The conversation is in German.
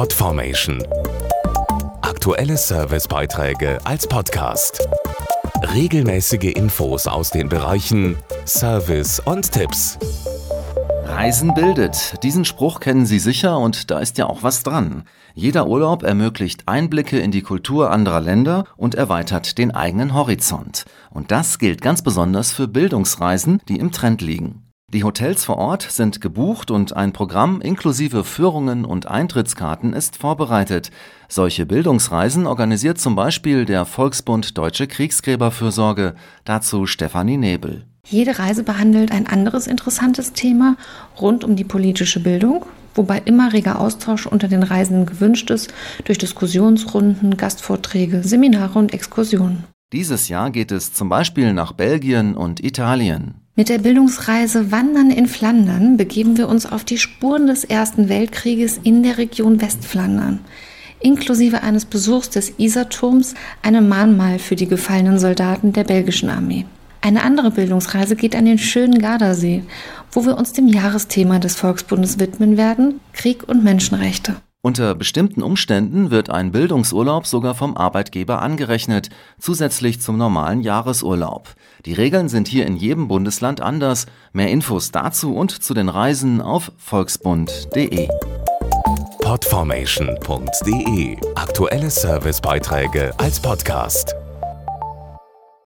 Podformation. Aktuelle Servicebeiträge als Podcast. Regelmäßige Infos aus den Bereichen Service und Tipps. Reisen bildet. Diesen Spruch kennen Sie sicher und da ist ja auch was dran. Jeder Urlaub ermöglicht Einblicke in die Kultur anderer Länder und erweitert den eigenen Horizont. Und das gilt ganz besonders für Bildungsreisen, die im Trend liegen. Die Hotels vor Ort sind gebucht und ein Programm inklusive Führungen und Eintrittskarten ist vorbereitet. Solche Bildungsreisen organisiert zum Beispiel der Volksbund Deutsche Kriegsgräberfürsorge. Dazu Stefanie Nebel. Jede Reise behandelt ein anderes interessantes Thema rund um die politische Bildung, wobei immer reger Austausch unter den Reisenden gewünscht ist durch Diskussionsrunden, Gastvorträge, Seminare und Exkursionen. Dieses Jahr geht es zum Beispiel nach Belgien und Italien. Mit der Bildungsreise Wandern in Flandern begeben wir uns auf die Spuren des Ersten Weltkrieges in der Region Westflandern, inklusive eines Besuchs des Isarturms, einem Mahnmal für die gefallenen Soldaten der belgischen Armee. Eine andere Bildungsreise geht an den schönen Gardasee, wo wir uns dem Jahresthema des Volksbundes widmen werden, Krieg und Menschenrechte. Unter bestimmten Umständen wird ein Bildungsurlaub sogar vom Arbeitgeber angerechnet, zusätzlich zum normalen Jahresurlaub. Die Regeln sind hier in jedem Bundesland anders. Mehr Infos dazu und zu den Reisen auf volksbund.de. Podformation.de Aktuelle Servicebeiträge als Podcast.